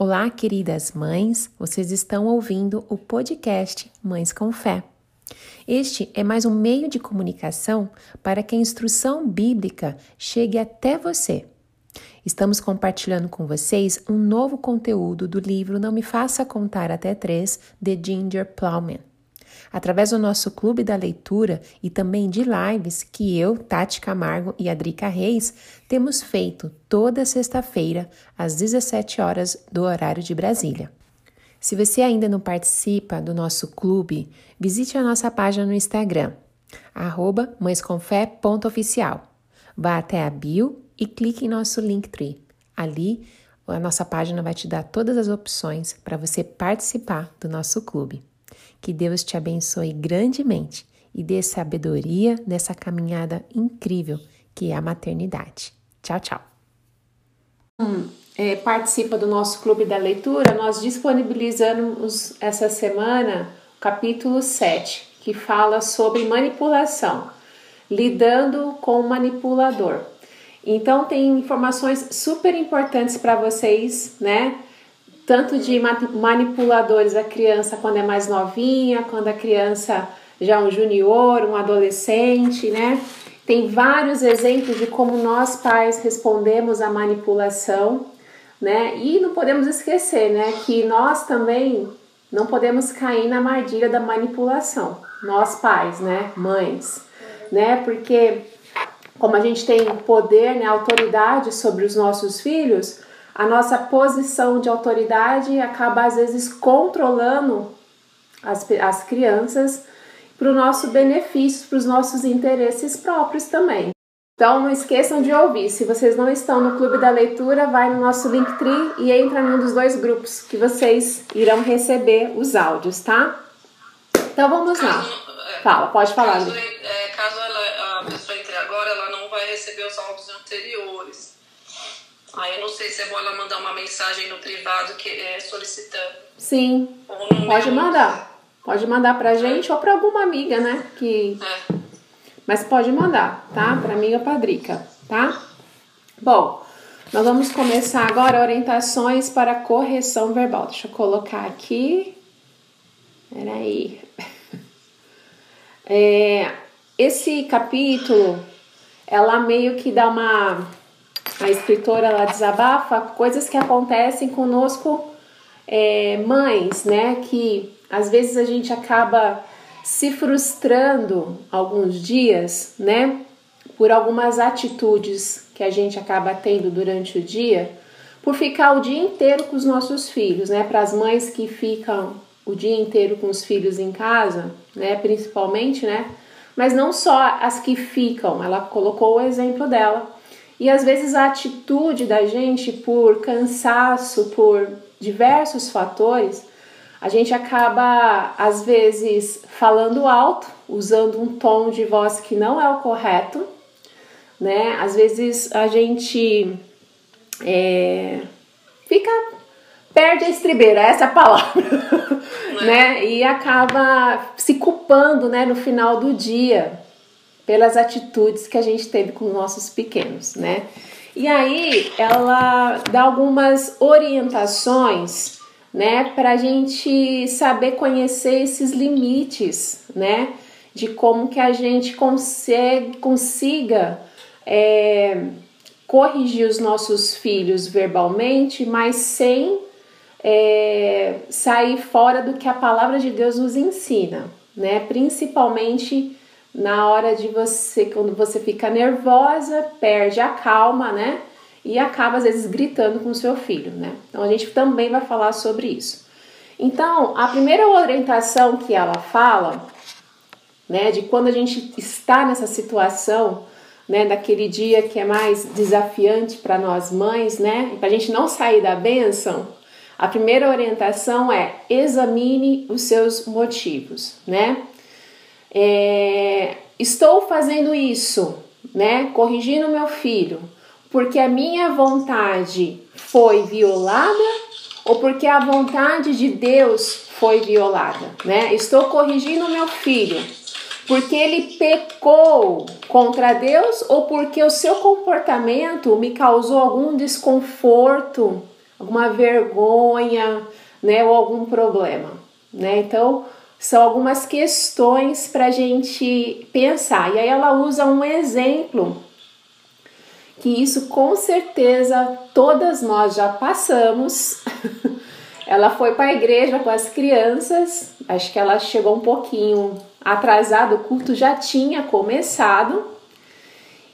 Olá, queridas mães, vocês estão ouvindo o podcast Mães com Fé. Este é mais um meio de comunicação para que a instrução bíblica chegue até você. Estamos compartilhando com vocês um novo conteúdo do livro Não Me Faça Contar Até Três, de Ginger Plowman através do nosso clube da leitura e também de lives que eu, Tati Camargo e Adrica Reis temos feito toda sexta-feira às 17 horas do horário de Brasília. Se você ainda não participa do nosso clube, visite a nossa página no Instagram, arroba mãesconfé.oficial. Vá até a bio e clique em nosso Linktree. Ali, a nossa página vai te dar todas as opções para você participar do nosso clube. Que Deus te abençoe grandemente e dê sabedoria nessa caminhada incrível que é a maternidade. Tchau, tchau. Hum, é, participa do nosso clube da leitura, nós disponibilizamos essa semana o capítulo 7, que fala sobre manipulação, lidando com o manipulador. Então tem informações super importantes para vocês, né? Tanto de manipuladores a criança quando é mais novinha, quando a criança já é um junior, um adolescente, né? Tem vários exemplos de como nós pais respondemos à manipulação, né? E não podemos esquecer, né, que nós também não podemos cair na armadilha da manipulação. Nós pais, né, mães, né? Porque como a gente tem poder, né, autoridade sobre os nossos filhos, a nossa posição de autoridade acaba às vezes controlando as, as crianças para o nosso benefício, para os nossos interesses próprios também. Então não esqueçam de ouvir. Se vocês não estão no Clube da Leitura, vai no nosso Linktree e entra num dos dois grupos que vocês irão receber os áudios, tá? Então vamos lá. É, Fala, pode falar. Caso, é, caso ela, a pessoa entre agora, ela não vai receber os áudios anteriores. Aí eu não sei se é bom ela mandar uma mensagem no privado que é solicitando. Sim. Pode mandar. Pode mandar pra gente é. ou pra alguma amiga, né? Que... É. Mas pode mandar, tá? Pra amiga Padrica, tá? Bom, nós vamos começar agora orientações para correção verbal. Deixa eu colocar aqui. Peraí. É, esse capítulo, ela meio que dá uma a escritora ela desabafa coisas que acontecem conosco é, mães, né? Que às vezes a gente acaba se frustrando alguns dias, né? Por algumas atitudes que a gente acaba tendo durante o dia, por ficar o dia inteiro com os nossos filhos, né? Para as mães que ficam o dia inteiro com os filhos em casa, né? Principalmente, né? Mas não só as que ficam, ela colocou o exemplo dela e às vezes a atitude da gente, por cansaço, por diversos fatores, a gente acaba às vezes falando alto, usando um tom de voz que não é o correto, né? Às vezes a gente é, fica perde a estribeira, essa é a palavra, né? E acaba se culpando, né, no final do dia pelas atitudes que a gente teve com nossos pequenos, né? E aí ela dá algumas orientações, né, para a gente saber conhecer esses limites, né, de como que a gente consegue, consiga é, corrigir os nossos filhos verbalmente, mas sem é, sair fora do que a palavra de Deus nos ensina, né, principalmente na hora de você, quando você fica nervosa, perde a calma, né? E acaba às vezes gritando com o seu filho, né? Então a gente também vai falar sobre isso. Então, a primeira orientação que ela fala, né, de quando a gente está nessa situação, né, daquele dia que é mais desafiante para nós mães, né, para a gente não sair da bênção, a primeira orientação é examine os seus motivos, né? É, estou fazendo isso, né? Corrigindo meu filho, porque a minha vontade foi violada ou porque a vontade de Deus foi violada, né? Estou corrigindo meu filho porque ele pecou contra Deus ou porque o seu comportamento me causou algum desconforto, alguma vergonha, né, ou algum problema, né? Então, são algumas questões para a gente pensar. E aí ela usa um exemplo que isso com certeza todas nós já passamos. ela foi para a igreja com as crianças, acho que ela chegou um pouquinho atrasada, o culto já tinha começado.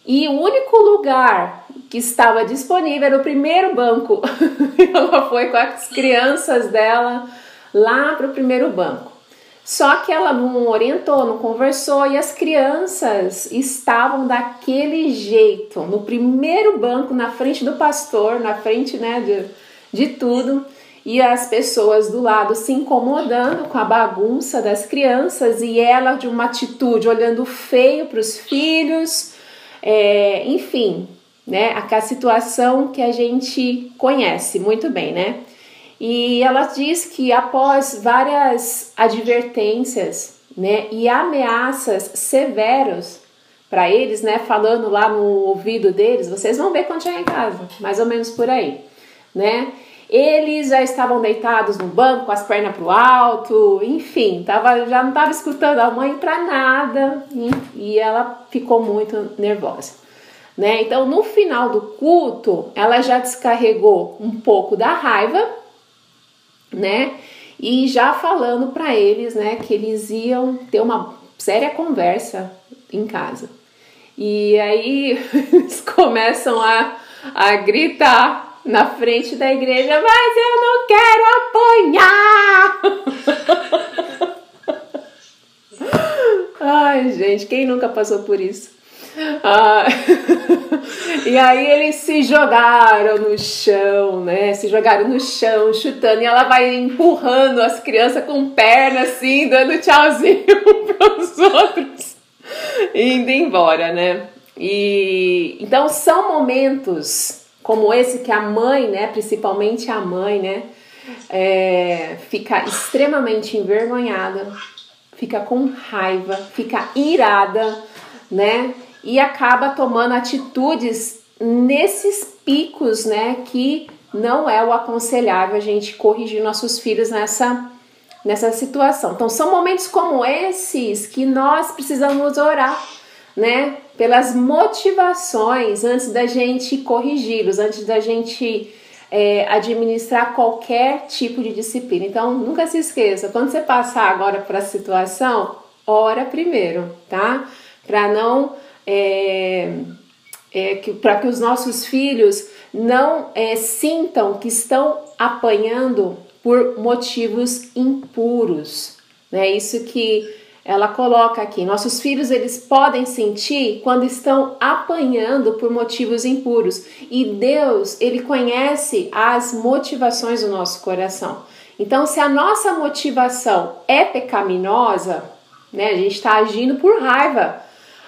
E o único lugar que estava disponível era o primeiro banco. ela foi com as crianças dela lá para o primeiro banco. Só que ela não orientou, não conversou e as crianças estavam daquele jeito, no primeiro banco, na frente do pastor, na frente né, de, de tudo, e as pessoas do lado se incomodando com a bagunça das crianças e ela de uma atitude olhando feio para os filhos, é, enfim, né, a situação que a gente conhece muito bem, né? E ela diz que após várias advertências né, e ameaças severos para eles, né, falando lá no ouvido deles, vocês vão ver quando chegar em casa, mais ou menos por aí, né? Eles já estavam deitados no banco, com as pernas para o alto, enfim, tava, já não estava escutando a mãe para nada e, e ela ficou muito nervosa. Né? Então, no final do culto, ela já descarregou um pouco da raiva né? E já falando para eles, né, que eles iam ter uma séria conversa em casa. E aí eles começam a, a gritar na frente da igreja, mas eu não quero apanhar! Ai, gente, quem nunca passou por isso? Ah, e aí eles se jogaram no chão, né? Se jogaram no chão, chutando, e ela vai empurrando as crianças com perna assim, dando tchauzinho para os outros, indo embora, né? E então são momentos como esse que a mãe, né? Principalmente a mãe, né? É, fica extremamente envergonhada, fica com raiva, fica irada, né? E acaba tomando atitudes nesses picos, né, que não é o aconselhável a gente corrigir nossos filhos nessa nessa situação. Então são momentos como esses que nós precisamos orar, né, pelas motivações antes da gente corrigi-los, antes da gente é, administrar qualquer tipo de disciplina. Então nunca se esqueça, quando você passar agora para a situação, ora primeiro, tá? Para não é, é, que, para que os nossos filhos não é, sintam que estão apanhando por motivos impuros. Né? Isso que ela coloca aqui. Nossos filhos eles podem sentir quando estão apanhando por motivos impuros. E Deus, ele conhece as motivações do nosso coração. Então, se a nossa motivação é pecaminosa, né, a gente está agindo por raiva,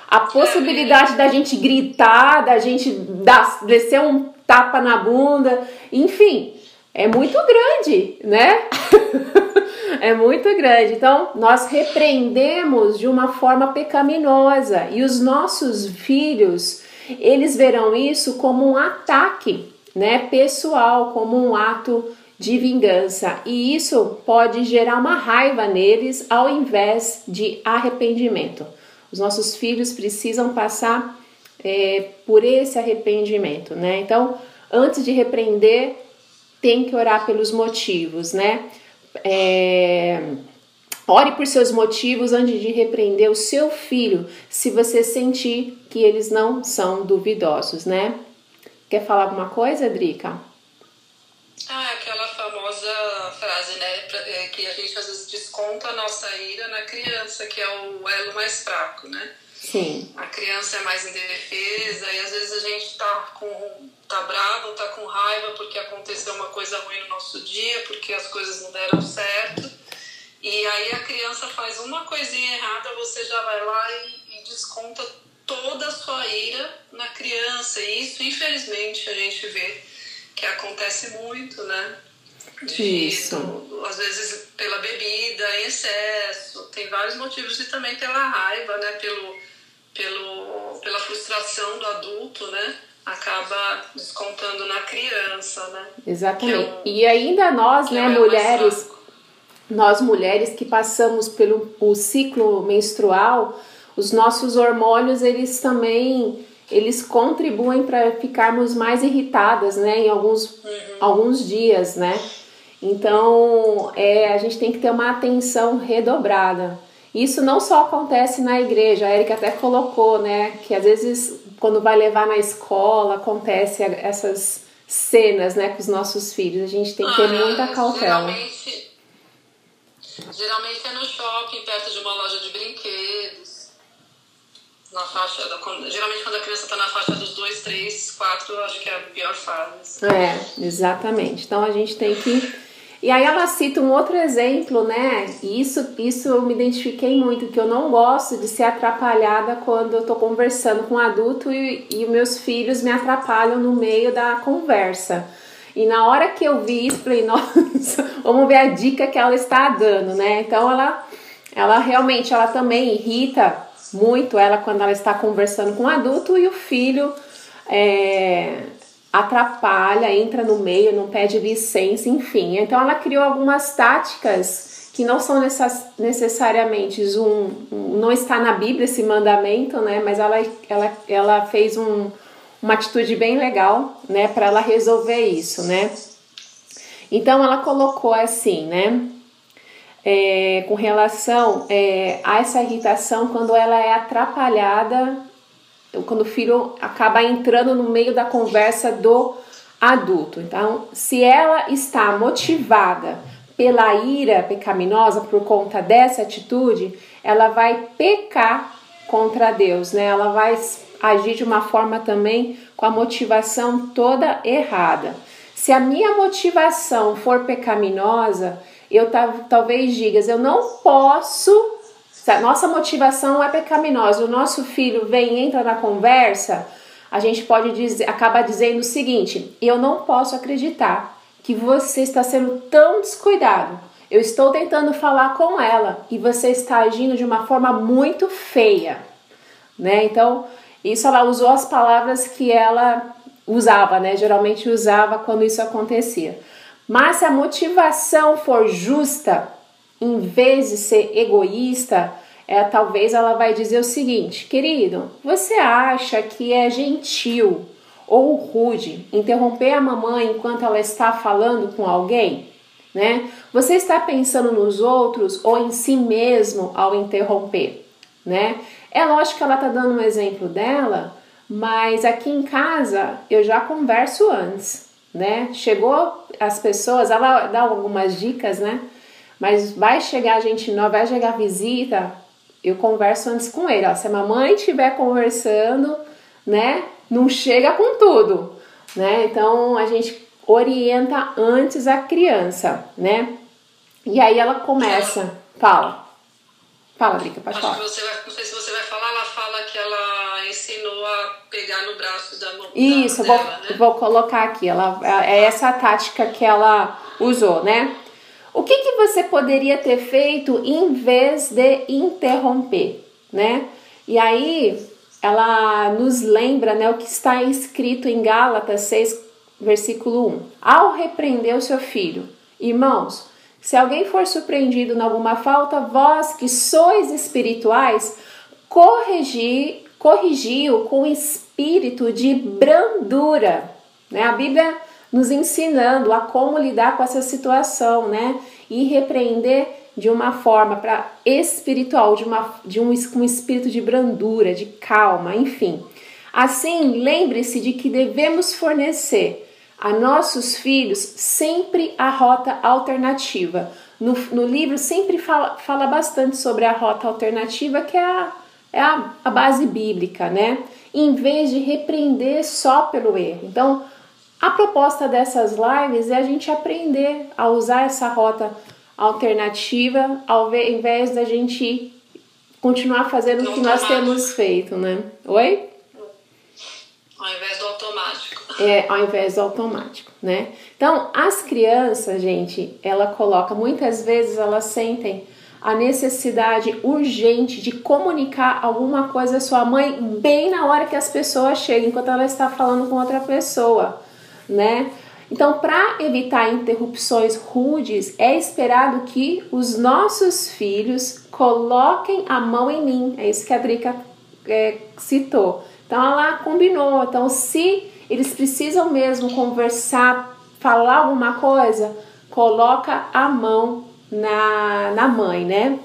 a possibilidade da gente gritar, da gente dar, descer um tapa na bunda, enfim, é muito grande, né? é muito grande. Então, nós repreendemos de uma forma pecaminosa e os nossos filhos, eles verão isso como um ataque, né, pessoal, como um ato de vingança, e isso pode gerar uma raiva neles ao invés de arrependimento. Os nossos filhos precisam passar é, por esse arrependimento, né? Então, antes de repreender, tem que orar pelos motivos, né? É, ore por seus motivos antes de repreender o seu filho, se você sentir que eles não são duvidosos, né? Quer falar alguma coisa, Drica? Ah, aquela famosa desconta a nossa ira na criança, que é o elo mais fraco, né? Sim. A criança é mais indefesa e às vezes a gente tá com tá bravo, tá com raiva porque aconteceu uma coisa ruim no nosso dia, porque as coisas não deram certo. E aí a criança faz uma coisinha errada, você já vai lá e, e desconta toda a sua ira na criança. E isso, infelizmente, a gente vê que acontece muito, né? De, Isso. Do, às vezes pela bebida, em excesso, tem vários motivos e também pela raiva, né? Pelo, pelo, pela frustração do adulto, né? acaba descontando na criança, né? Exatamente. É um, e ainda nós, né, é mulheres, nós mulheres que passamos pelo o ciclo menstrual, os nossos hormônios, eles também eles contribuem para ficarmos mais irritadas, né, em alguns, uhum. alguns dias, né? Então, é, a gente tem que ter uma atenção redobrada. Isso não só acontece na igreja, a Erika até colocou, né, que às vezes quando vai levar na escola acontece essas cenas, né, com os nossos filhos. A gente tem que ter ah, muita cautela. Geralmente, geralmente é no shopping, perto de uma loja de brinquedos. Na faixa da, geralmente quando a criança está na faixa dos 2, 3, 4, eu acho que é a pior fase. É, exatamente. Então a gente tem que e aí ela cita um outro exemplo, né? E isso, isso eu me identifiquei muito, que eu não gosto de ser atrapalhada quando eu tô conversando com um adulto e, e meus filhos me atrapalham no meio da conversa. E na hora que eu vi isso, falei, nossa, vamos ver a dica que ela está dando, né? Então ela, ela realmente, ela também irrita muito ela quando ela está conversando com um adulto e o filho é, atrapalha, entra no meio, não pede licença, enfim. Então ela criou algumas táticas que não são necessariamente um, não está na Bíblia esse mandamento, né? Mas ela, ela, ela fez um, uma atitude bem legal, né? Para ela resolver isso, né? Então ela colocou assim, né? É, com relação é, a essa irritação quando ela é atrapalhada quando o filho acaba entrando no meio da conversa do adulto. Então, se ela está motivada pela ira pecaminosa por conta dessa atitude, ela vai pecar contra Deus, né? Ela vai agir de uma forma também com a motivação toda errada. Se a minha motivação for pecaminosa, eu talvez digas, eu não posso nossa motivação é pecaminosa, o nosso filho vem e entra na conversa, a gente pode dizer, acaba dizendo o seguinte: eu não posso acreditar que você está sendo tão descuidado. Eu estou tentando falar com ela e você está agindo de uma forma muito feia, né? Então, isso ela usou as palavras que ela usava, né? Geralmente usava quando isso acontecia. Mas se a motivação for justa, em vez de ser egoísta, é, talvez ela vai dizer o seguinte: querido, você acha que é gentil ou rude interromper a mamãe enquanto ela está falando com alguém? Né? Você está pensando nos outros ou em si mesmo ao interromper? Né? É lógico que ela está dando um exemplo dela, mas aqui em casa eu já converso antes, né? Chegou as pessoas, ela dá algumas dicas, né? Mas vai chegar gente nova, vai chegar visita, eu converso antes com ele. Ó, se a mamãe estiver conversando, né, não chega com tudo, né? Então a gente orienta antes a criança, né? E aí ela começa, fala. Fala, Drica, pode falar. Vai, não sei se você vai falar, ela fala que ela ensinou a pegar no braço da mão. Isso, dela, vou, né? vou colocar aqui. Ela, é essa a tática que ela usou, né? O que, que você poderia ter feito em vez de interromper, né? E aí ela nos lembra né, o que está escrito em Gálatas 6, versículo 1. Ao repreender o seu filho, irmãos, se alguém for surpreendido em alguma falta, vós que sois espirituais, corrigi, corrigiu com espírito de brandura. Né? A Bíblia nos ensinando a como lidar com essa situação, né? E repreender de uma forma para espiritual, de, uma, de um, um espírito de brandura, de calma, enfim. Assim, lembre-se de que devemos fornecer a nossos filhos sempre a rota alternativa. No, no livro sempre fala, fala bastante sobre a rota alternativa, que é a, é a, a base bíblica, né? Em vez de repreender só pelo erro. Então, a proposta dessas lives é a gente aprender a usar essa rota alternativa ao invés da gente continuar fazendo o que nós temos feito, né? Oi? Ao invés do automático. É, ao invés do automático, né? Então, as crianças, gente, ela coloca, muitas vezes elas sentem a necessidade urgente de comunicar alguma coisa à sua mãe bem na hora que as pessoas chegam, enquanto ela está falando com outra pessoa, né? Então, para evitar interrupções rudes, é esperado que os nossos filhos coloquem a mão em mim. É isso que a Drica é, citou. Então, ela combinou. Então, se eles precisam mesmo conversar, falar alguma coisa, coloca a mão na, na mãe, né?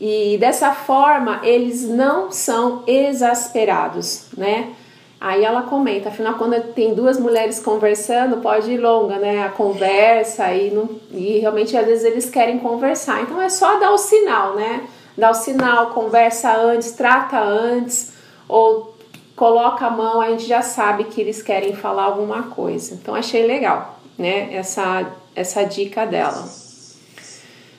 E dessa forma eles não são exasperados, né? Aí ela comenta, afinal, quando tem duas mulheres conversando, pode ir longa, né? A conversa e, não, e realmente às vezes eles querem conversar. Então é só dar o sinal, né? Dá o sinal, conversa antes, trata antes, ou coloca a mão, a gente já sabe que eles querem falar alguma coisa. Então achei legal, né? Essa, essa dica dela.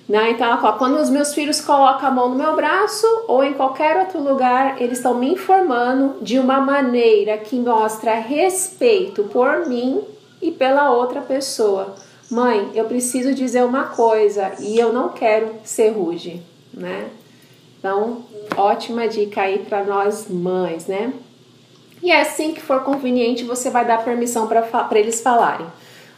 Né? Então ela fala, quando os meus filhos colocam a mão no meu braço ou em qualquer outro lugar, eles estão me informando de uma maneira que mostra respeito por mim e pela outra pessoa. Mãe, eu preciso dizer uma coisa e eu não quero ser rude, né? Então, ótima dica aí para nós mães, né? E é assim que for conveniente, você vai dar permissão para eles falarem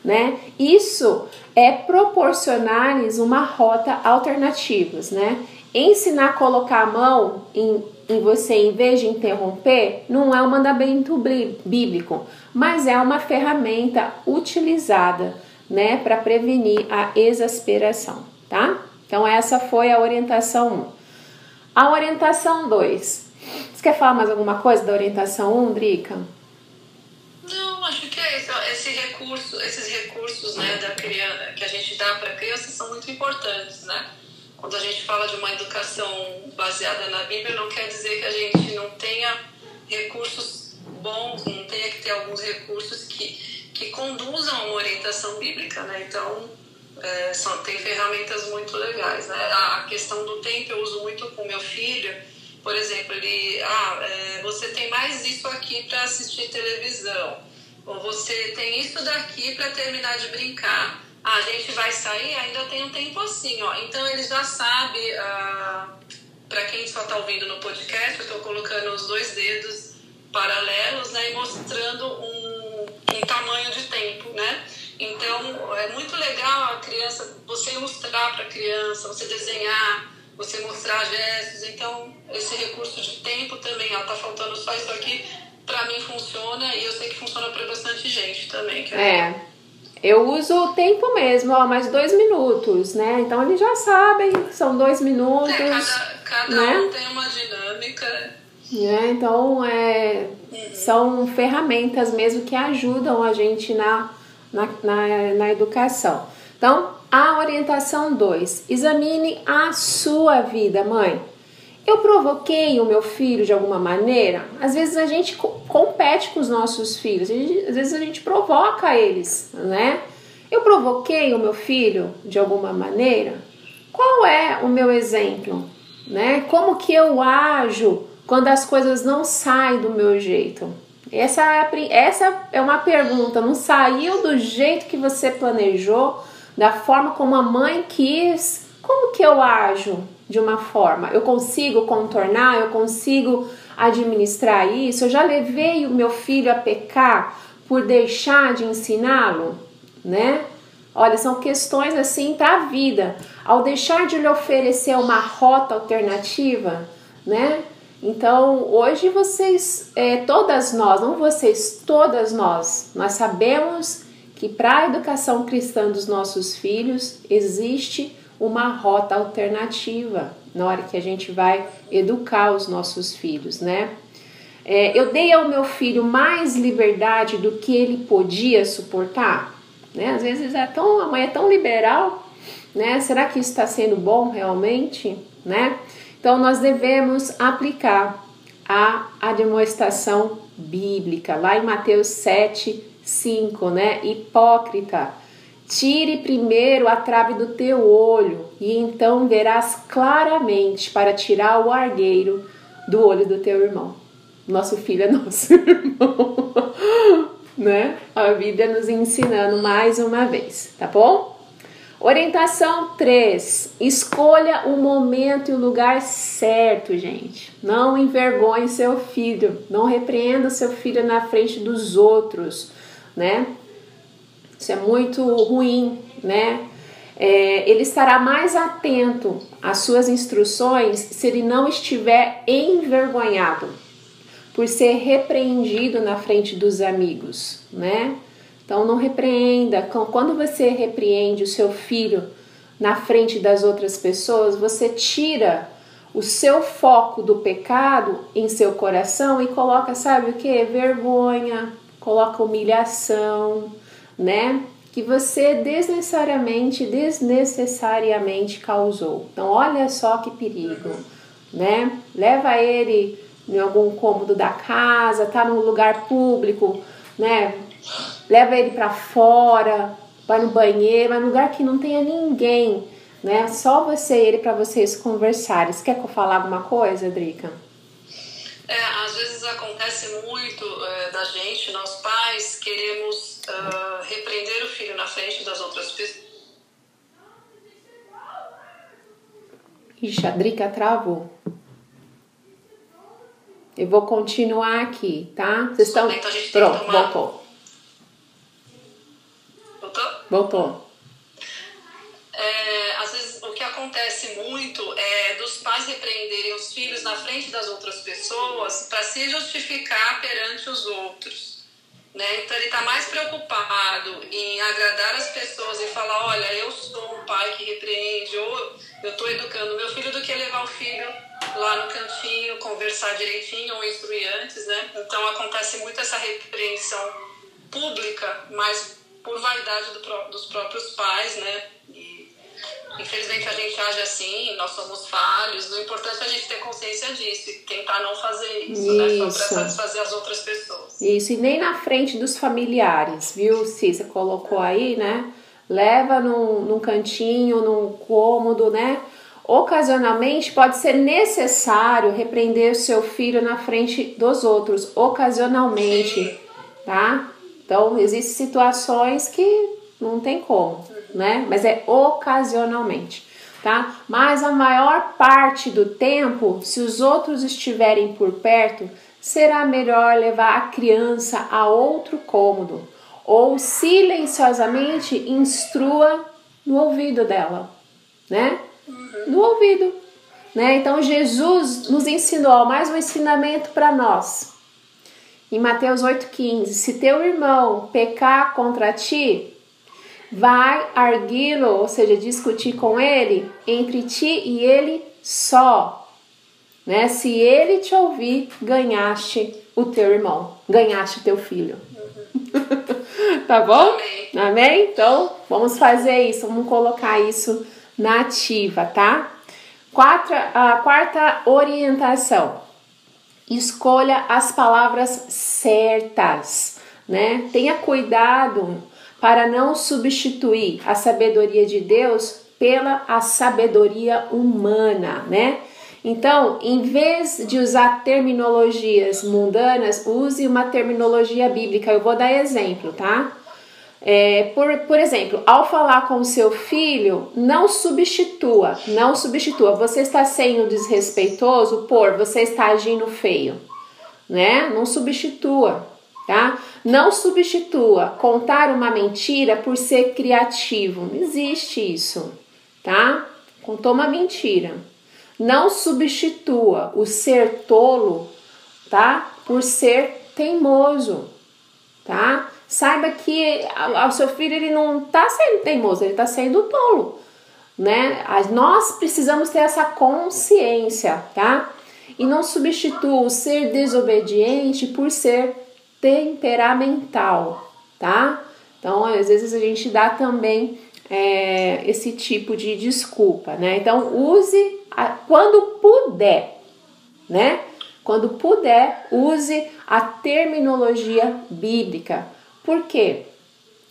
né? Isso é proporcionar-lhes uma rota alternativas, né? Ensinar a colocar a mão em, em você em vez de interromper não é um mandamento bíblico, mas é uma ferramenta utilizada, né, para prevenir a exasperação, tá? Então essa foi a orientação 1. A orientação 2. Você quer falar mais alguma coisa da orientação 1, Drica? Não, acho que é isso. Esse recurso, esses recursos né, da criança, que a gente dá para a criança são muito importantes, né? Quando a gente fala de uma educação baseada na Bíblia, não quer dizer que a gente não tenha recursos bons, não tenha que ter alguns recursos que, que conduzam a uma orientação bíblica, né? Então, é, são, tem ferramentas muito legais, né? A, questão do tempo eu uso muito com meu filho, por exemplo, ele, ah, é, você tem mais isso aqui para assistir televisão, ou você tem isso daqui para terminar de brincar. Ah, a gente vai sair, ainda tem um tempo assim, ó. Então ele já sabe, ah, para quem só está ouvindo no podcast, eu estou colocando os dois dedos paralelos, né, e mostrando um, um tamanho de tempo, né? Então é muito legal a criança, você ilustrar para a criança, você desenhar você mostrar gestos. Então, esse recurso de tempo também, ó, tá faltando só isso aqui, para mim funciona e eu sei que funciona para bastante gente também. é. é. Eu uso o tempo mesmo, ó, mais dois minutos, né? Então eles já sabem, são dois minutos. É, cada, cada né? um tem uma dinâmica. É, então é, uhum. são ferramentas mesmo que ajudam a gente na, na, na, na educação. Então, a orientação 2: examine a sua vida, mãe. Eu provoquei o meu filho de alguma maneira? Às vezes a gente compete com os nossos filhos, às vezes a gente provoca eles, né? Eu provoquei o meu filho de alguma maneira? Qual é o meu exemplo, né? Como que eu ajo quando as coisas não saem do meu jeito? Essa é, essa é uma pergunta. Não saiu do jeito que você planejou? Da forma como a mãe quis, como que eu ajo de uma forma? Eu consigo contornar? Eu consigo administrar isso? Eu já levei o meu filho a pecar por deixar de ensiná-lo, né? Olha, são questões assim para a vida. Ao deixar de lhe oferecer uma rota alternativa, né? Então, hoje vocês, é, todas nós, não vocês, todas nós, nós sabemos que para a educação cristã dos nossos filhos existe uma rota alternativa na hora que a gente vai educar os nossos filhos, né? É, eu dei ao meu filho mais liberdade do que ele podia suportar, né? Às vezes é tão, a mãe é tão liberal, né? Será que isso está sendo bom realmente, né? Então nós devemos aplicar a, demonstração bíblica lá em Mateus 7, 5, né? Hipócrita, tire primeiro a trave do teu olho e então verás claramente para tirar o argueiro do olho do teu irmão. Nosso filho é nosso irmão, né? A Bíblia nos ensinando mais uma vez, tá bom? Orientação 3. Escolha o momento e o lugar certo, gente. Não envergonhe seu filho. Não repreenda seu filho na frente dos outros, né? Isso é muito ruim, né? É, ele estará mais atento às suas instruções se ele não estiver envergonhado por ser repreendido na frente dos amigos, né? Então não repreenda. Quando você repreende o seu filho na frente das outras pessoas, você tira o seu foco do pecado em seu coração e coloca, sabe o que? Vergonha, coloca humilhação, né? Que você desnecessariamente, desnecessariamente causou. Então, olha só que perigo, né? Leva ele em algum cômodo da casa, tá num lugar público, né? leva ele para fora, vai no banheiro, vai num lugar que não tenha ninguém, né? Só você e ele para vocês conversarem. Você quer que eu fale alguma coisa, Drica? É, às vezes acontece muito é, da gente, nós pais, queremos uh, repreender o filho na frente das outras pessoas. Ixi, a Drica travou. Eu vou continuar aqui, tá? Vocês estão. Pronto, tomar... voltou. Voltou. É, às vezes o que acontece muito é dos pais repreenderem os filhos na frente das outras pessoas para se justificar perante os outros. Né? Então ele está mais preocupado em agradar as pessoas e falar, olha, eu sou um pai que repreende, ou eu estou educando meu filho, do que levar o filho lá no cantinho, conversar direitinho ou instruir antes, né? Então acontece muito essa repreensão pública, mas por vaidade do, dos próprios pais, né? Infelizmente a gente age assim, nós somos falhos. O importante é a gente ter consciência disso e tentar não fazer isso, isso. né? Só para satisfazer as outras pessoas. Isso, e nem na frente dos familiares, viu? Se você colocou aí, né? Leva num, num cantinho, num cômodo, né? Ocasionalmente pode ser necessário repreender o seu filho na frente dos outros, ocasionalmente, Sim. tá? Então, existem situações que não tem como, né? Mas é ocasionalmente, tá? Mas a maior parte do tempo, se os outros estiverem por perto, será melhor levar a criança a outro cômodo ou silenciosamente instrua no ouvido dela, né? No ouvido, né? Então Jesus nos ensinou mais um ensinamento para nós em Mateus 8,15: Se teu irmão pecar contra ti, vai arguí-lo, ou seja, discutir com ele entre ti e ele só. Né? Se ele te ouvir, ganhaste o teu irmão, ganhaste o teu filho. tá bom? Amém. Amém? Então, vamos fazer isso, vamos colocar isso na ativa, tá? Quatro, a quarta orientação escolha as palavras certas, né? Tenha cuidado para não substituir a sabedoria de Deus pela a sabedoria humana, né? Então, em vez de usar terminologias mundanas, use uma terminologia bíblica. Eu vou dar exemplo, tá? É, por, por exemplo, ao falar com o seu filho, não substitua, não substitua. Você está sendo desrespeitoso por você está agindo feio, né? Não substitua, tá? Não substitua contar uma mentira por ser criativo. Não existe isso, tá? Contou uma mentira. Não substitua o ser tolo, tá? Por ser teimoso, tá? saiba que o seu filho ele não está sendo teimoso, ele está sendo tolo, né? Nós precisamos ter essa consciência, tá? E não substitua o ser desobediente por ser temperamental, tá? Então, às vezes a gente dá também é, esse tipo de desculpa, né? Então, use a, quando puder, né? Quando puder, use a terminologia bíblica por quê?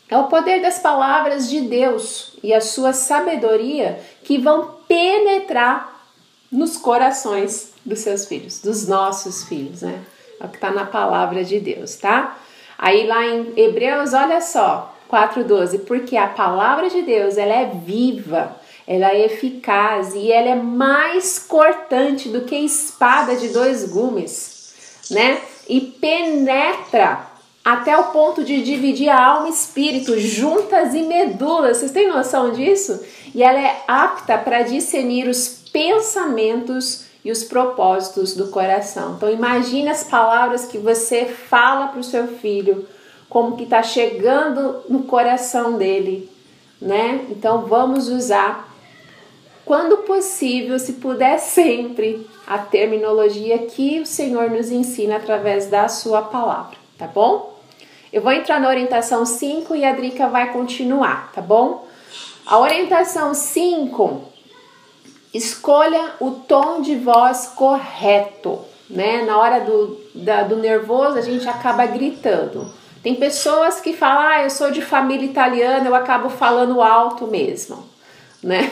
É o poder das palavras de Deus e a sua sabedoria que vão penetrar nos corações dos seus filhos, dos nossos filhos, né? É o que está na palavra de Deus, tá? Aí lá em Hebreus, olha só, 4:12, porque a palavra de Deus, ela é viva, ela é eficaz e ela é mais cortante do que espada de dois gumes, né? E penetra até o ponto de dividir a alma e espírito, juntas e medulas. Vocês têm noção disso? E ela é apta para discernir os pensamentos e os propósitos do coração. Então imagine as palavras que você fala para o seu filho, como que está chegando no coração dele, né? Então vamos usar, quando possível, se puder sempre, a terminologia que o Senhor nos ensina através da sua palavra, tá bom? Eu vou entrar na orientação 5 e a Drica vai continuar, tá bom? A orientação 5 escolha o tom de voz correto, né? Na hora do, da, do nervoso, a gente acaba gritando. Tem pessoas que falam, ah, eu sou de família italiana, eu acabo falando alto mesmo, né?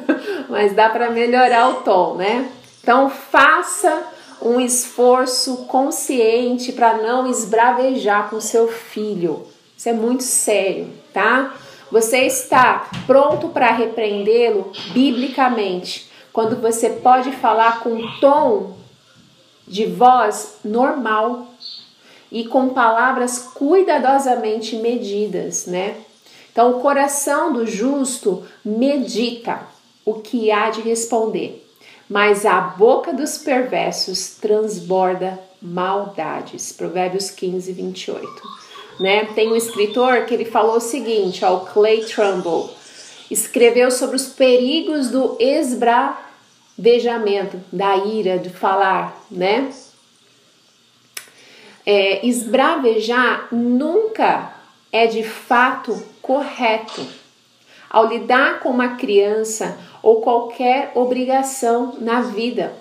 Mas dá para melhorar o tom, né? Então faça um esforço consciente para não esbravejar com seu filho. Isso é muito sério, tá? Você está pronto para repreendê-lo biblicamente, quando você pode falar com tom de voz normal e com palavras cuidadosamente medidas, né? Então, o coração do justo medita o que há de responder, mas a boca dos perversos transborda maldades. Provérbios 15, 28 né? Tem um escritor que ele falou o seguinte, ó, o Clay Trumbull, escreveu sobre os perigos do esbravejamento, da ira, de falar, né? É, esbravejar nunca é de fato correto. Ao lidar com uma criança ou qualquer obrigação na vida,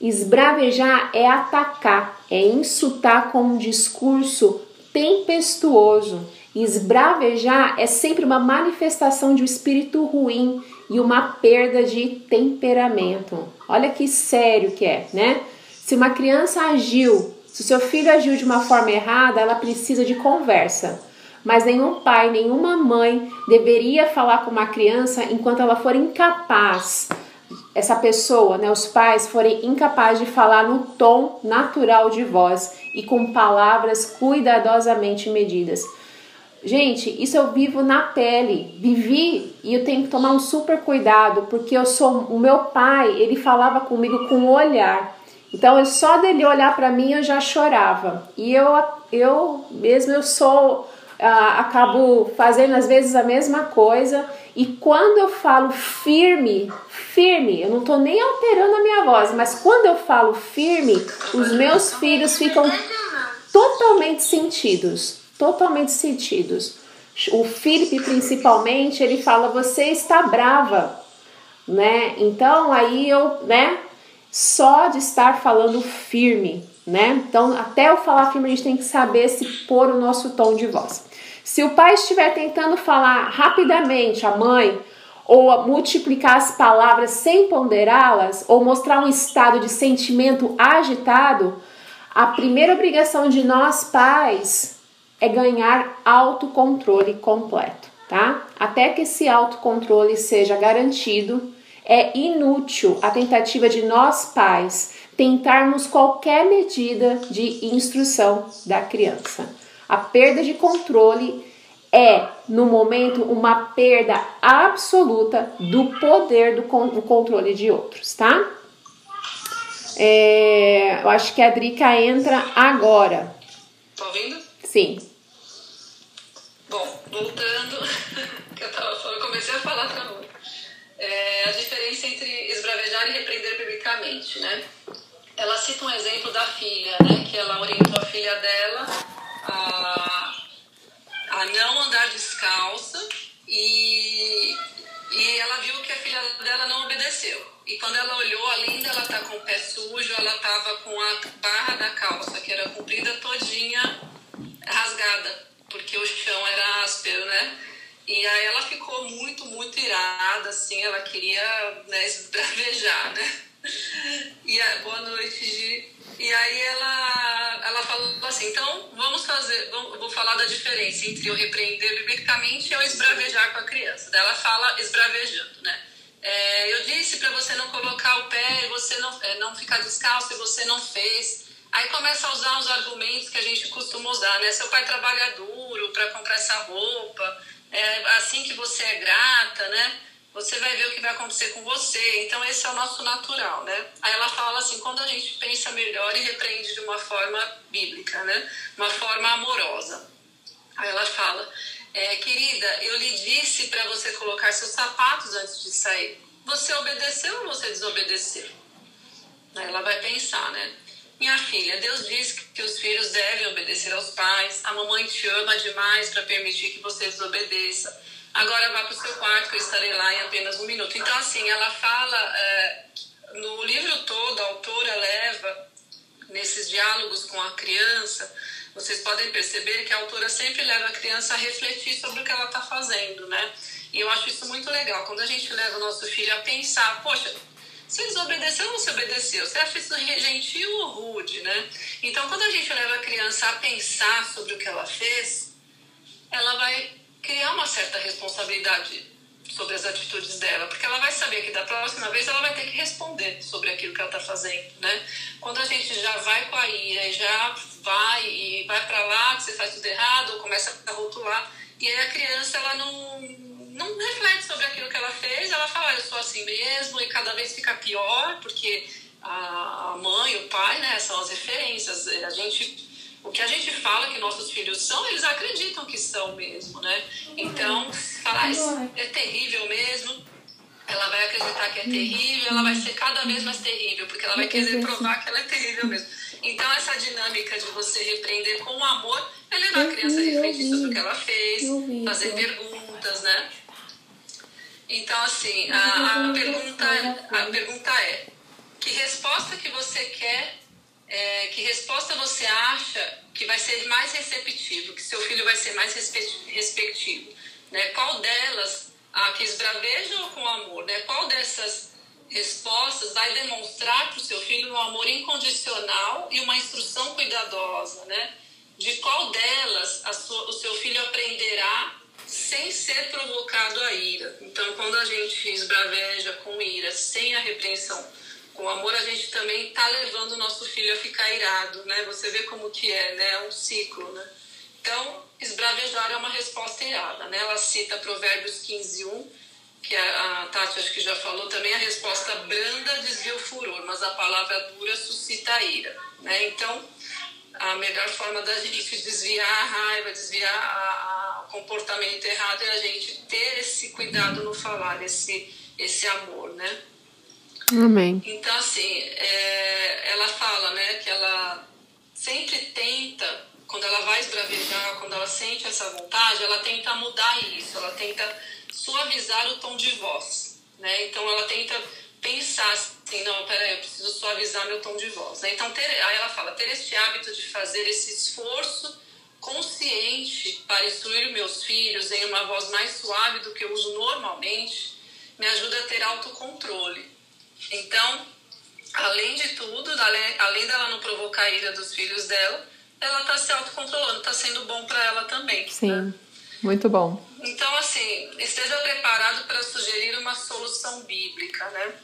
esbravejar é atacar, é insultar com um discurso tempestuoso. Esbravejar é sempre uma manifestação de um espírito ruim e uma perda de temperamento. Olha que sério que é, né? Se uma criança agiu, se o seu filho agiu de uma forma errada, ela precisa de conversa. Mas nenhum pai, nenhuma mãe deveria falar com uma criança enquanto ela for incapaz essa pessoa, né, os pais forem incapazes de falar no tom natural de voz e com palavras cuidadosamente medidas. Gente, isso eu vivo na pele, vivi e eu tenho que tomar um super cuidado porque eu sou o meu pai, ele falava comigo com o olhar. Então, eu, só dele olhar para mim eu já chorava. E eu eu mesmo eu sou uh, acabo fazendo às vezes a mesma coisa e quando eu falo firme, firme, eu não tô nem alterando a minha voz, mas quando eu falo firme, os meus filhos ficam totalmente sentidos, totalmente sentidos. O Felipe principalmente, ele fala: "Você está brava", né? Então aí eu, né, só de estar falando firme, né? Então, até eu falar firme, a gente tem que saber se pôr o nosso tom de voz. Se o pai estiver tentando falar rapidamente, a mãe, ou multiplicar as palavras sem ponderá-las, ou mostrar um estado de sentimento agitado, a primeira obrigação de nós pais é ganhar autocontrole completo, tá? Até que esse autocontrole seja garantido, é inútil a tentativa de nós pais tentarmos qualquer medida de instrução da criança. A perda de controle é, no momento, uma perda absoluta do poder do, do controle de outros, tá? É, eu acho que a Drica entra agora. Tá ouvindo? Sim. Bom, voltando, que eu, tava, eu comecei a falar pra é, a diferença entre esbravejar e repreender biblicamente, né? Ela cita um exemplo da filha, né? Que ela orientou a filha dela a, a não andar descalça e, e ela viu que a filha dela não obedeceu. E quando ela olhou, além dela estar tá com o pé sujo, ela estava com a barra da calça, que era comprida, todinha rasgada, porque o chão era áspero, né? E aí ela ficou muito, muito irada, assim, ela queria né, esbravejar, né? E a, boa noite, Gi. E aí ela, ela falou assim, então vamos fazer, vou falar da diferença entre eu repreender biblicamente e eu esbravejar com a criança. Daí ela fala esbravejando, né? É, eu disse para você não colocar o pé, você não, é, não ficar descalço e você não fez. Aí começa a usar os argumentos que a gente costuma usar, né? Seu pai trabalha duro para comprar essa roupa, é assim que você é grata, né? você vai ver o que vai acontecer com você. Então, esse é o nosso natural, né? Aí ela fala assim: quando a gente pensa melhor e repreende de uma forma bíblica, né? Uma forma amorosa. Aí ela fala: é, querida, eu lhe disse para você colocar seus sapatos antes de sair. Você obedeceu ou você desobedeceu? Aí ela vai pensar, né? Minha filha, Deus diz que os filhos devem obedecer aos pais. A mamãe te ama demais para permitir que você desobedeça. Agora vá para o seu quarto, que eu estarei lá em apenas um minuto. Então, assim, ela fala, é, no livro todo, a autora leva, nesses diálogos com a criança, vocês podem perceber que a autora sempre leva a criança a refletir sobre o que ela está fazendo, né? E eu acho isso muito legal. Quando a gente leva o nosso filho a pensar, poxa, você desobedeceu ou você obedeceu? Você acha isso gentil ou rude, né? Então, quando a gente leva a criança a pensar sobre o que ela fez, ela vai criar uma certa responsabilidade sobre as atitudes dela, porque ela vai saber que da próxima vez ela vai ter que responder sobre aquilo que ela está fazendo, né? Quando a gente já vai com a ira já vai e vai para lá, que você faz tudo errado, ou começa a rotular, e aí a criança ela não não reflete sobre aquilo que ela fez, ela fala, eu sou assim mesmo, e cada vez fica pior, porque a mãe, o pai, né, são as referências, a gente o que a gente fala que nossos filhos são, eles acreditam que são mesmo, né? Então, falar isso é terrível mesmo, ela vai acreditar que é terrível, ela vai ser cada vez mais terrível, porque ela vai querer provar que ela é terrível mesmo. Então, essa dinâmica de você repreender com amor é levar a criança a refletir sobre o que ela fez, fazer perguntas, né? Então, assim, a, a, pergunta, a pergunta é: que resposta que você quer é, que resposta você acha que vai ser mais receptivo, que seu filho vai ser mais respectivo? Né? Qual delas, a que esbraveja ou com amor? Né? Qual dessas respostas vai demonstrar para o seu filho um amor incondicional e uma instrução cuidadosa? Né? De qual delas sua, o seu filho aprenderá sem ser provocado a ira? Então, quando a gente esbraveja com ira, sem a repreensão, com amor a gente também está levando o nosso filho a ficar irado, né? Você vê como que é, né? É um ciclo, né? Então, esbravejar é uma resposta irada, né? Ela cita Provérbios 15, 1, que a, Tati acho que já falou também, a resposta branda desvia o furor, mas a palavra dura suscita a ira, né? Então, a melhor forma da gente desviar a raiva, desviar o comportamento errado é a gente ter esse cuidado no falar, esse, esse amor, né? Amém. Então, assim, é, ela fala, né, que ela sempre tenta, quando ela vai esbravejar, quando ela sente essa vontade, ela tenta mudar isso, ela tenta suavizar o tom de voz, né? Então, ela tenta pensar assim, não, peraí, eu preciso suavizar meu tom de voz. Né? Então, ter, aí ela fala, ter este hábito de fazer esse esforço consciente para instruir meus filhos em uma voz mais suave do que eu uso normalmente, me ajuda a ter autocontrole. Então, além de tudo, além dela não provocar a ira dos filhos dela, ela está se autocontrolando, está sendo bom para ela também. Sim, né? muito bom. Então, assim, esteja preparado para sugerir uma solução bíblica, né?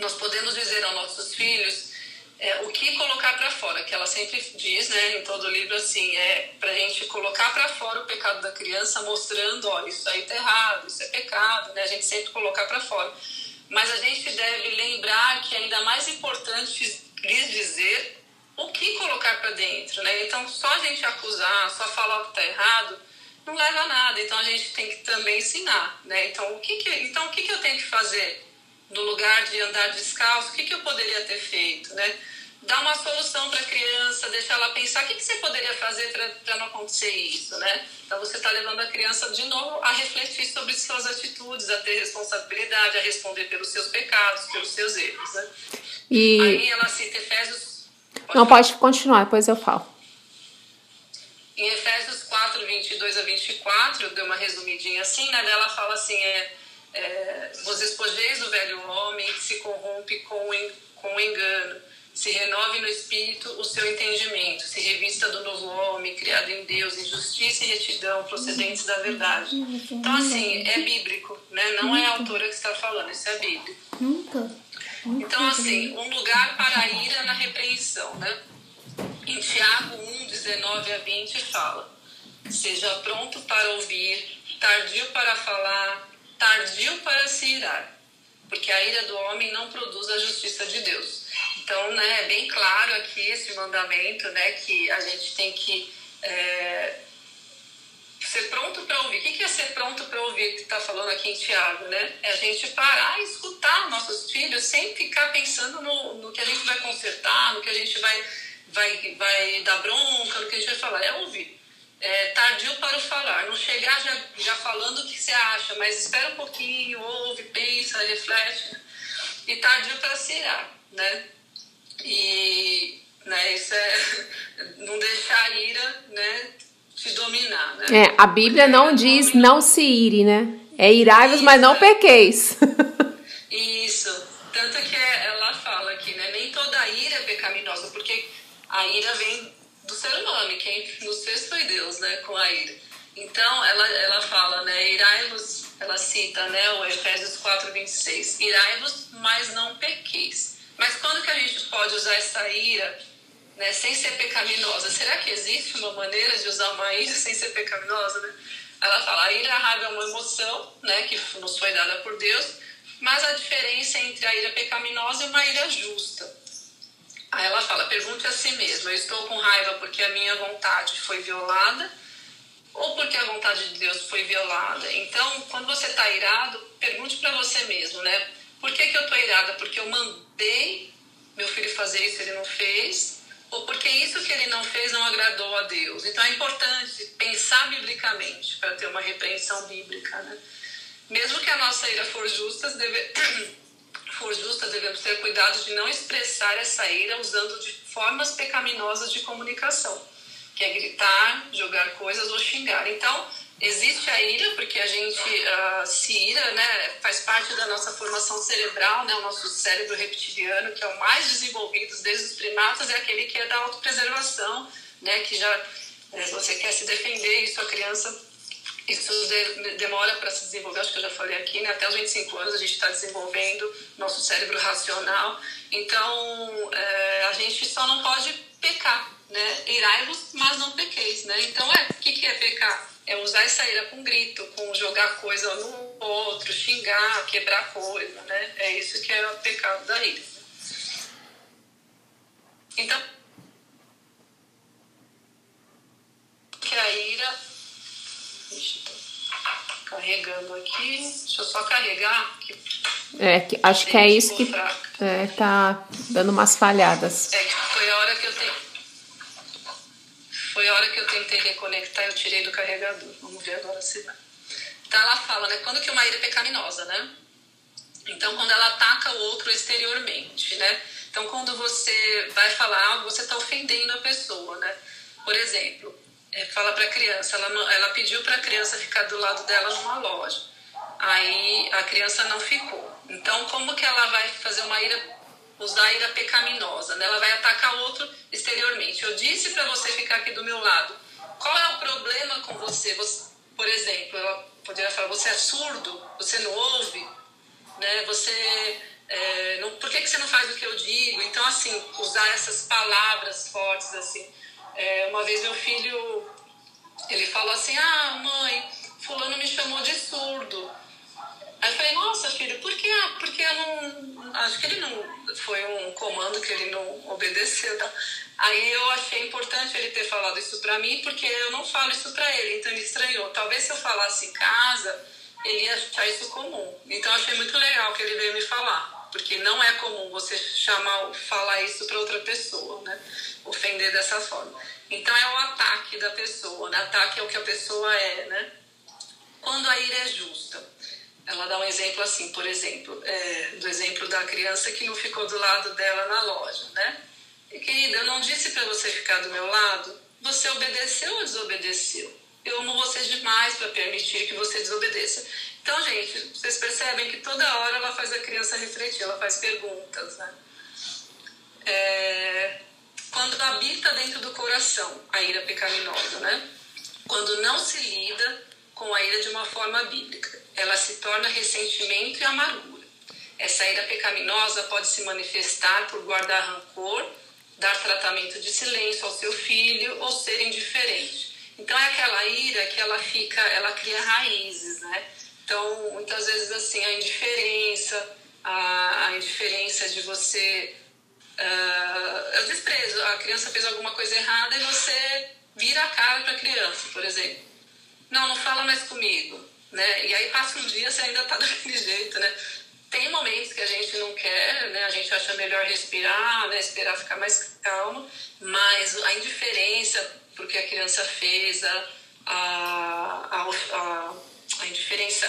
Nós podemos dizer aos nossos filhos é, o que colocar para fora, que ela sempre diz, né, em todo livro, assim, é para a gente colocar para fora o pecado da criança, mostrando, ó, isso aí tá errado, isso é pecado, né? A gente sempre colocar para fora mas a gente deve lembrar que é ainda mais importante lhes dizer o que colocar para dentro, né? Então, só a gente acusar, só falar o que está errado, não leva a nada. Então, a gente tem que também ensinar, né? Então, o que, que, então, o que, que eu tenho que fazer no lugar de andar descalço? O que, que eu poderia ter feito, né? dar uma solução para a criança, deixar ela pensar o que, que você poderia fazer para não acontecer isso, né? Então você está levando a criança de novo a refletir sobre suas atitudes, a ter responsabilidade, a responder pelos seus pecados, pelos seus erros, né? E... Aí ela cita Efésios... Pode não, falar? pode continuar, depois eu falo. Em Efésios 4, 22 a 24, eu dei uma resumidinha assim, né? Ela fala assim, é, é, vos espojeis do velho homem que se corrompe com, com engano se renove no espírito o seu entendimento, se revista do novo homem, criado em Deus, em justiça e retidão, procedentes da verdade. Então, assim, é bíblico, né? Não é a autora que está falando, isso é bíblico. Nunca. Então, assim, um lugar para a ira na repreensão, né? Em Tiago 1, 19 a 20 fala: Seja pronto para ouvir, tardio para falar, tardio para se irar, porque a ira do homem não produz a justiça de Deus. Então, né, é bem claro aqui esse mandamento, né, que a gente tem que é, ser pronto para ouvir. O que é ser pronto para ouvir que está falando aqui em Tiago, né? É a gente parar e escutar nossos filhos sem ficar pensando no, no que a gente vai consertar, no que a gente vai, vai, vai dar bronca, no que a gente vai falar. É ouvir é, tardio para o falar, não chegar já, já falando o que você acha, mas espera um pouquinho, ouve, pensa, reflete, e tardio para se irar, né? E né, isso é não deixar a ira né, te dominar, né? É, a Bíblia não diz não se ire, né? É irai-vos, mas não pequeis. Isso, tanto que ela fala aqui, né? Nem toda ira é pecaminosa, porque a ira vem do ser humano, e quem nos fez foi Deus, né, com a ira. Então, ela, ela fala, né, irai-vos, ela cita, né, o Efésios 4, 26, irai-vos, mas não pequeis. Mas quando que a gente pode usar essa ira, né, sem ser pecaminosa? Será que existe uma maneira de usar uma ira sem ser pecaminosa, né? Ela fala, a ira, a raiva é uma emoção, né, que nos foi dada por Deus, mas a diferença entre a ira pecaminosa e uma ira justa. Aí ela fala: pergunte a si mesma, eu estou com raiva porque a minha vontade foi violada ou porque a vontade de Deus foi violada? Então, quando você está irado, pergunte para você mesmo, né? Por que, que eu estou irada? Porque eu mandei meu filho fazer isso, ele não fez? Ou porque isso que ele não fez não agradou a Deus? Então é importante pensar biblicamente para ter uma repreensão bíblica, né? Mesmo que a nossa ira for justa, deve for justa, devemos ter cuidado de não expressar essa ira usando de formas pecaminosas de comunicação, que é gritar, jogar coisas ou xingar. Então, existe a ira, porque a gente uh, se ira, né, faz parte da nossa formação cerebral, né, o nosso cérebro reptiliano, que é o mais desenvolvido desde os primatas, é aquele que é da autopreservação, né, que já é, você quer se defender e sua criança isso de, demora para se desenvolver, acho que eu já falei aqui, né? até os 25 anos a gente está desenvolvendo nosso cérebro racional. Então, é, a gente só não pode pecar, né? Irai-vos, mas não pequeis, né? Então, é, o que, que é pecar? É usar essa ira com grito, com jogar coisa no outro, xingar, quebrar coisa, né? É isso que é o pecado da ira. Então, que a ira aqui. Deixa eu só carregar. Que é, que, acho que é isso que é, tá dando umas falhadas. É foi a hora que eu tenho. Foi a hora que eu tentei reconectar, eu tirei do carregador. Vamos ver agora se vai. Então ela fala, né? Quando que uma ira é pecaminosa, né? Então, quando ela ataca o outro exteriormente, né? Então, quando você vai falar algo, você está ofendendo a pessoa, né? Por exemplo, é, fala para a criança, ela, ela pediu para a criança ficar do lado dela numa loja. Aí a criança não ficou. Então, como que ela vai fazer uma ira, usar a ira pecaminosa? Né? Ela vai atacar o outro exteriormente. Eu disse para você ficar aqui do meu lado. Qual é o problema com você? você por exemplo, ela poderia falar: você é surdo? Você não ouve? Né? Você é, não, por que, que você não faz o que eu digo? Então, assim, usar essas palavras fortes assim é, uma vez meu filho, ele falou assim, ah, mãe, fulano me chamou de surdo. Aí eu falei, nossa, filho, por quê? Ah, porque eu não. Acho que ele não. Foi um comando que ele não obedeceu. Tá? Aí eu achei importante ele ter falado isso pra mim, porque eu não falo isso pra ele, então ele estranhou. Talvez se eu falasse em casa, ele ia achar isso comum. Então eu achei muito legal que ele veio me falar, porque não é comum você chamar, falar isso pra outra pessoa, né? ofender dessa forma. Então é o ataque da pessoa, né? Ataque é o que a pessoa é, né? Quando a ira é justa. Ela dá um exemplo assim, por exemplo, é, do exemplo da criança que não ficou do lado dela na loja, né? E, querida, eu não disse para você ficar do meu lado. Você obedeceu ou desobedeceu? Eu amo você demais para permitir que você desobedeça. Então, gente, vocês percebem que toda hora ela faz a criança refletir, ela faz perguntas, né? é, quando habita dentro do coração a ira pecaminosa, né? Quando não se lida com a ira de uma forma bíblica, ela se torna ressentimento e amargura. Essa ira pecaminosa pode se manifestar por guardar rancor, dar tratamento de silêncio ao seu filho ou ser indiferente. Então é aquela ira que ela fica, ela cria raízes, né? Então muitas vezes assim a indiferença, a, a indiferença de você uh, é o desprezo. A criança fez alguma coisa errada e você vira a cara para a criança, por exemplo. Não, não fala mais comigo, né? E aí passa um dia você ainda tá daquele jeito, né? Tem momentos que a gente não quer, né? A gente acha melhor respirar, né? Esperar ficar mais calmo, mas a indiferença porque a criança fez, a, a, a, a indiferença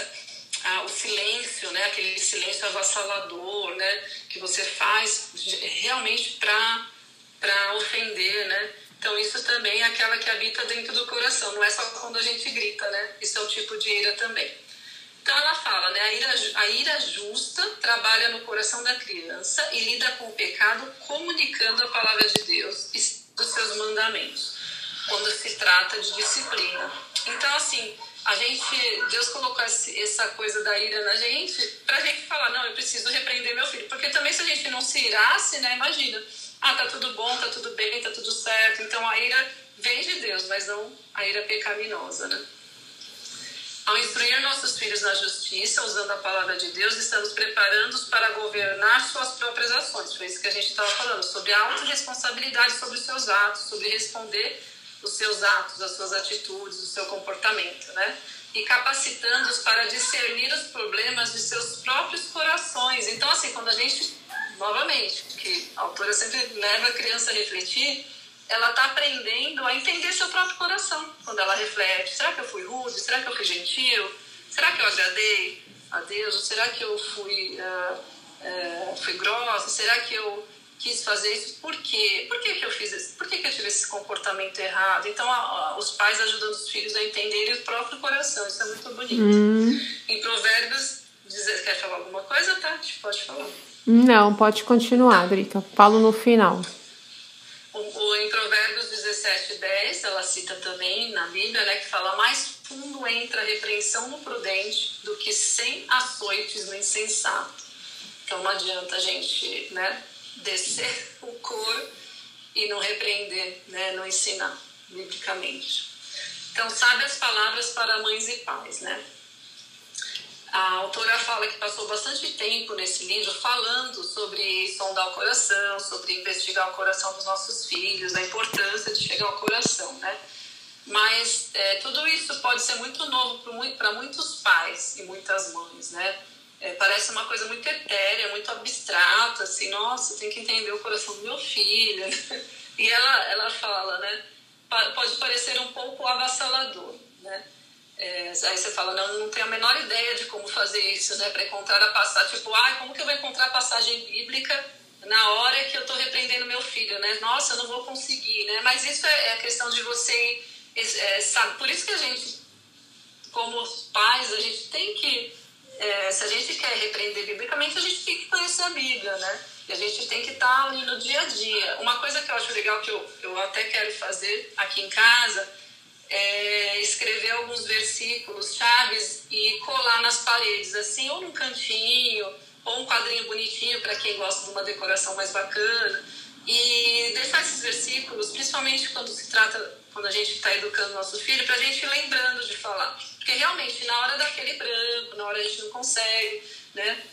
ah, o silêncio, né, aquele silêncio avassalador, né, que você faz realmente para ofender, né? Então isso também é aquela que habita dentro do coração, não é só quando a gente grita, né? Isso é um tipo de ira também. Então ela fala, né, a ira, a ira justa trabalha no coração da criança e lida com o pecado comunicando a palavra de Deus e dos seus mandamentos, quando se trata de disciplina. Então assim, a gente, Deus colocou essa coisa da ira na gente pra gente falar, não, eu preciso repreender meu filho. Porque também se a gente não se irasse, né, imagina, ah, tá tudo bom, tá tudo bem, tá tudo certo. Então a ira vem de Deus, mas não a ira pecaminosa, né? Ao instruir nossos filhos na justiça, usando a palavra de Deus, estamos preparando-os para governar suas próprias ações. Foi isso que a gente estava falando, sobre a autorresponsabilidade sobre os seus atos, sobre responder os seus atos, as suas atitudes, o seu comportamento, né? E capacitando-os para discernir os problemas de seus próprios corações. Então, assim, quando a gente, novamente, que a autora sempre leva a criança a refletir, ela está aprendendo a entender seu próprio coração. Quando ela reflete: será que eu fui rude? Será que eu fui gentil? Será que eu agradei a Deus? Será que eu fui, uh, uh, fui grossa? Será que eu quis fazer isso, por quê? Por que, que eu fiz isso? Por que, que eu tive esse comportamento errado? Então, a, a, os pais ajudam os filhos a entenderem o próprio coração, isso é muito bonito. Hum. Em Provérbios, dizer, quer falar alguma coisa, tá? Pode falar. Não, pode continuar, Drica. Falo no final. O, o, em Provérbios 17, 10, ela cita também na Bíblia, né, que fala: Mais fundo entra a repreensão no prudente do que sem açoites no insensato. Então não adianta a gente, né, descer o couro e não repreender, né, não ensinar biblicamente. Então, sabe as palavras para mães e pais, né? A autora fala que passou bastante tempo nesse livro falando sobre sondar o coração, sobre investigar o coração dos nossos filhos, a importância de chegar ao coração, né? Mas é, tudo isso pode ser muito novo para muitos pais e muitas mães, né? É, parece uma coisa muito etérea, muito abstrata, assim, nossa, tem que entender o coração do meu filho. e ela, ela fala, né, pode parecer um pouco avassalador, né? É, aí você fala, não, não tenho a menor ideia de como fazer isso, né, para encontrar a passagem, tipo, ah, como que eu vou encontrar a passagem bíblica na hora que eu estou repreendendo meu filho, né? Nossa, eu não vou conseguir, né? Mas isso é, é a questão de você, é, sabe? Por isso que a gente, como pais, a gente tem que é, se a gente quer repreender biblicamente, a gente tem que conhecer a Bíblia, né? E a gente tem que estar ali no dia a dia. Uma coisa que eu acho legal, que eu, eu até quero fazer aqui em casa, é escrever alguns versículos chaves e colar nas paredes, assim, ou num cantinho, ou um quadrinho bonitinho para quem gosta de uma decoração mais bacana. E deixar esses versículos, principalmente quando se trata, quando a gente está educando nosso filho, para a gente ir lembrando de falar. Porque realmente, na hora daquele branco, na hora a gente não consegue, né?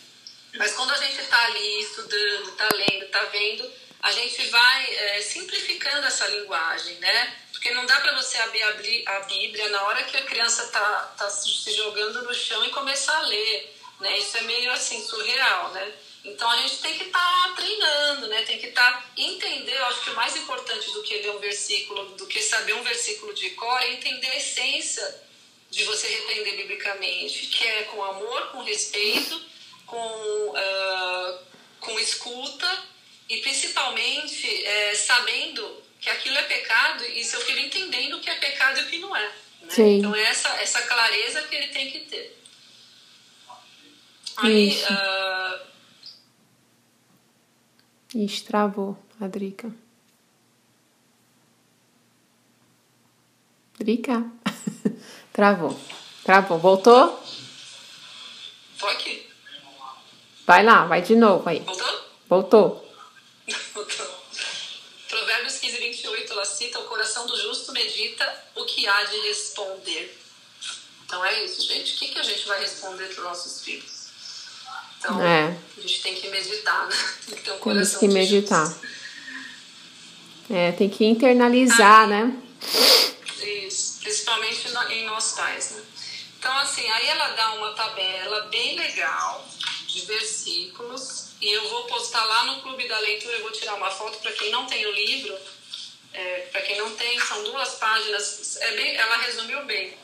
Mas quando a gente está ali estudando, está lendo, está vendo, a gente vai é, simplificando essa linguagem, né? Porque não dá para você abrir a Bíblia na hora que a criança está tá se jogando no chão e começar a ler, né? Isso é meio assim surreal, né? Então a gente tem que estar tá treinando, né? Tem que estar tá, entender. Eu acho que o mais importante do que ler um versículo, do que saber um versículo de cor, é entender a essência de você repreender biblicamente, que é com amor, com respeito, com, uh, com escuta e principalmente é, sabendo que aquilo é pecado e seu filho entendendo o que é pecado e o que não é. Né? Então é essa, essa clareza que ele tem que ter. Aí, uh, Ixi, travou a Drica. Drica. travou. Travou. Voltou? Tô aqui. Vai lá, vai de novo aí. Voltou? Voltou. Voltou. Provérbios 15, 28, ela cita: O coração do justo medita o que há de responder. Então é isso, gente. O que, que a gente vai responder para os nossos filhos? Então, é. a gente tem que meditar, né? Tem que ter um Temos que meditar. É, tem que internalizar, aí, né? Isso, principalmente em nós pais, né? Então, assim, aí ela dá uma tabela bem legal de versículos e eu vou postar lá no Clube da Leitura, eu vou tirar uma foto para quem não tem o livro, é, para quem não tem, são duas páginas, é bem, ela resumiu bem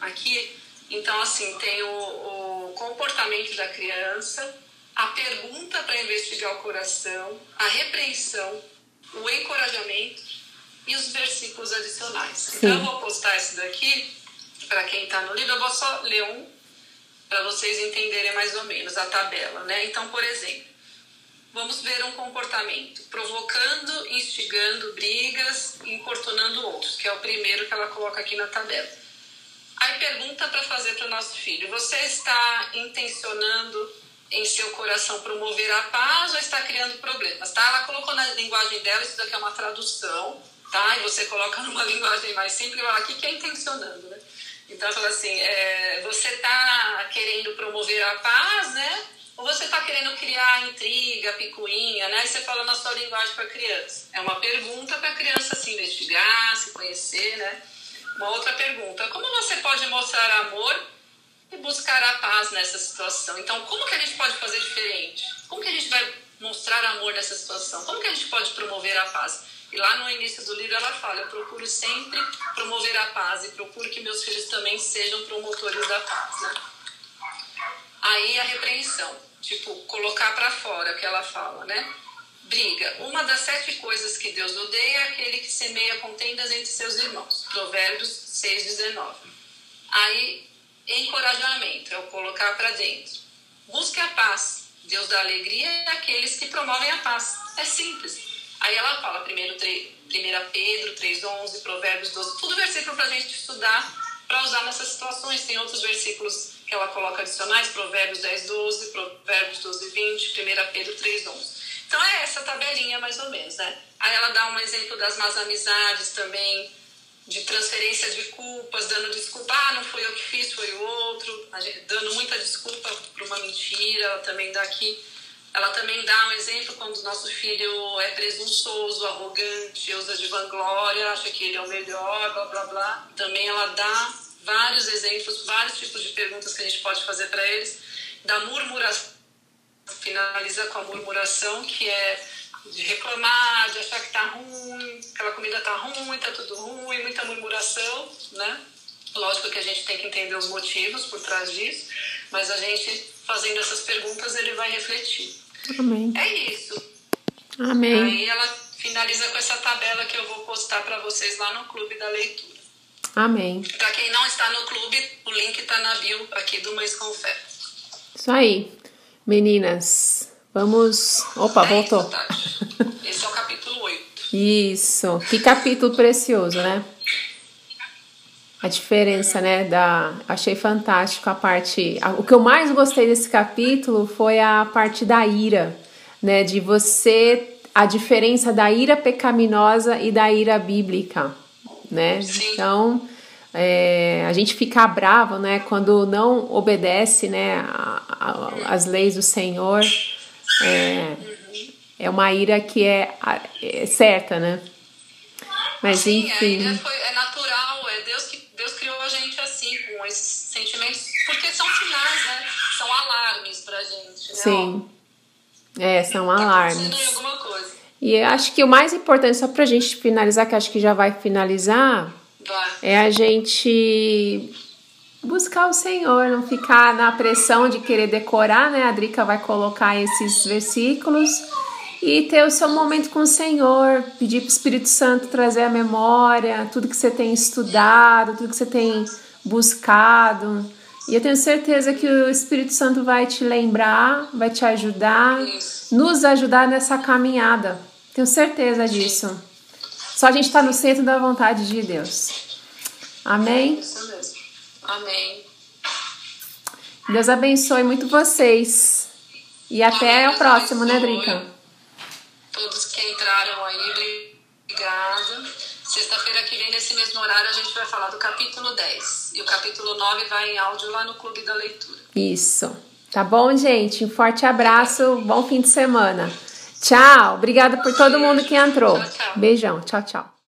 aqui. Então, assim, tem o, o comportamento da criança, a pergunta para investigar o coração, a repreensão, o encorajamento e os versículos adicionais. Sim. Então, eu vou postar esse daqui para quem está no livro. Eu vou só ler um para vocês entenderem mais ou menos a tabela, né? Então, por exemplo, vamos ver um comportamento provocando, instigando brigas, importunando outros, que é o primeiro que ela coloca aqui na tabela. Aí pergunta para fazer para o nosso filho: você está intencionando em seu coração promover a paz ou está criando problemas? Tá? Ela colocou na linguagem dela, isso daqui é uma tradução, tá? E você coloca numa linguagem mais simples e fala: o que é intencionando, né? Então, fala assim: é, você está querendo promover a paz, né? Ou você está querendo criar intriga, picuinha, né? E você fala na sua linguagem para a criança. É uma pergunta para a criança se investigar, se conhecer, né? Uma outra pergunta: como você pode mostrar amor e buscar a paz nessa situação? Então, como que a gente pode fazer diferente? Como que a gente vai mostrar amor nessa situação? Como que a gente pode promover a paz? E lá no início do livro ela fala: eu procuro sempre promover a paz e procuro que meus filhos também sejam promotores da paz, né? Aí a repreensão, tipo, colocar para fora o que ela fala, né? Briga. Uma das sete coisas que Deus odeia é aquele que semeia contendas entre seus irmãos. Provérbios 6,19. Aí, encorajamento, é o colocar para dentro. Busque a paz. Deus dá alegria àqueles que promovem a paz. É simples. Aí ela fala, primeiro, 3, 1 Pedro 3,11, Provérbios 12, tudo versículo para a gente estudar, para usar nessas situações. Tem outros versículos que ela coloca adicionais, Provérbios 10, 12, Provérbios 12, 20, 1 Pedro 3, 11. Então é essa tabelinha mais ou menos, né? Aí ela dá um exemplo das más amizades também, de transferência de culpas, dando desculpa, ah, não foi eu que fiz, foi o outro, dando muita desculpa para uma mentira, ela também dá aqui. Ela também dá um exemplo quando o nosso filho é presunçoso, arrogante, usa de vanglória, acha que ele é o melhor, blá blá blá. Também ela dá vários exemplos, vários tipos de perguntas que a gente pode fazer para eles. Da murmuração finaliza com a murmuração, que é de reclamar, de achar que tá ruim, aquela comida tá ruim, tá tudo ruim, muita murmuração, né? Lógico que a gente tem que entender os motivos por trás disso, mas a gente fazendo essas perguntas ele vai refletir. Amém. É isso. Amém. Aí ela finaliza com essa tabela que eu vou postar para vocês lá no Clube da Leitura. Amém. Para quem não está no clube, o link está na bio aqui do Mães com Fé. Isso aí. Meninas, vamos. Opa, voltou. Isso, Esse é o capítulo 8. Isso. Que capítulo precioso, né? A diferença, né? Da. Achei fantástico a parte. O que eu mais gostei desse capítulo foi a parte da ira, né? De você. A diferença da ira pecaminosa e da ira bíblica, né? Sim. Então é, a gente fica bravo, né, quando não obedece, né, a, a, as leis do Senhor. É, é uma ira que é, é certa, né? Mas Sim, enfim. A ira foi, é natural, é Deus que Deus criou a gente assim, com esses sentimentos, porque são sinais, né? São alarmes pra gente, né? Sim. É, são tá alarmes. alguma coisa. E acho que o mais importante, só pra gente finalizar, que acho que já vai finalizar, é a gente buscar o Senhor, não ficar na pressão de querer decorar, né? A Drica vai colocar esses versículos e ter o seu momento com o Senhor, pedir para o Espírito Santo trazer a memória, tudo que você tem estudado, tudo que você tem buscado, E eu tenho certeza que o Espírito Santo vai te lembrar, vai te ajudar, nos ajudar nessa caminhada. Tenho certeza disso. Só a gente está no centro da vontade de Deus. Amém? Isso mesmo. Amém. Deus abençoe muito vocês. E até Amém, o próximo, né, Drica? Todos que entraram aí, obrigada. Sexta-feira que vem, nesse mesmo horário, a gente vai falar do capítulo 10. E o capítulo 9 vai em áudio lá no Clube da Leitura. Isso. Tá bom, gente? Um forte abraço. Bom fim de semana. Tchau. Obrigada por todo mundo que entrou. Beijão. Tchau, tchau.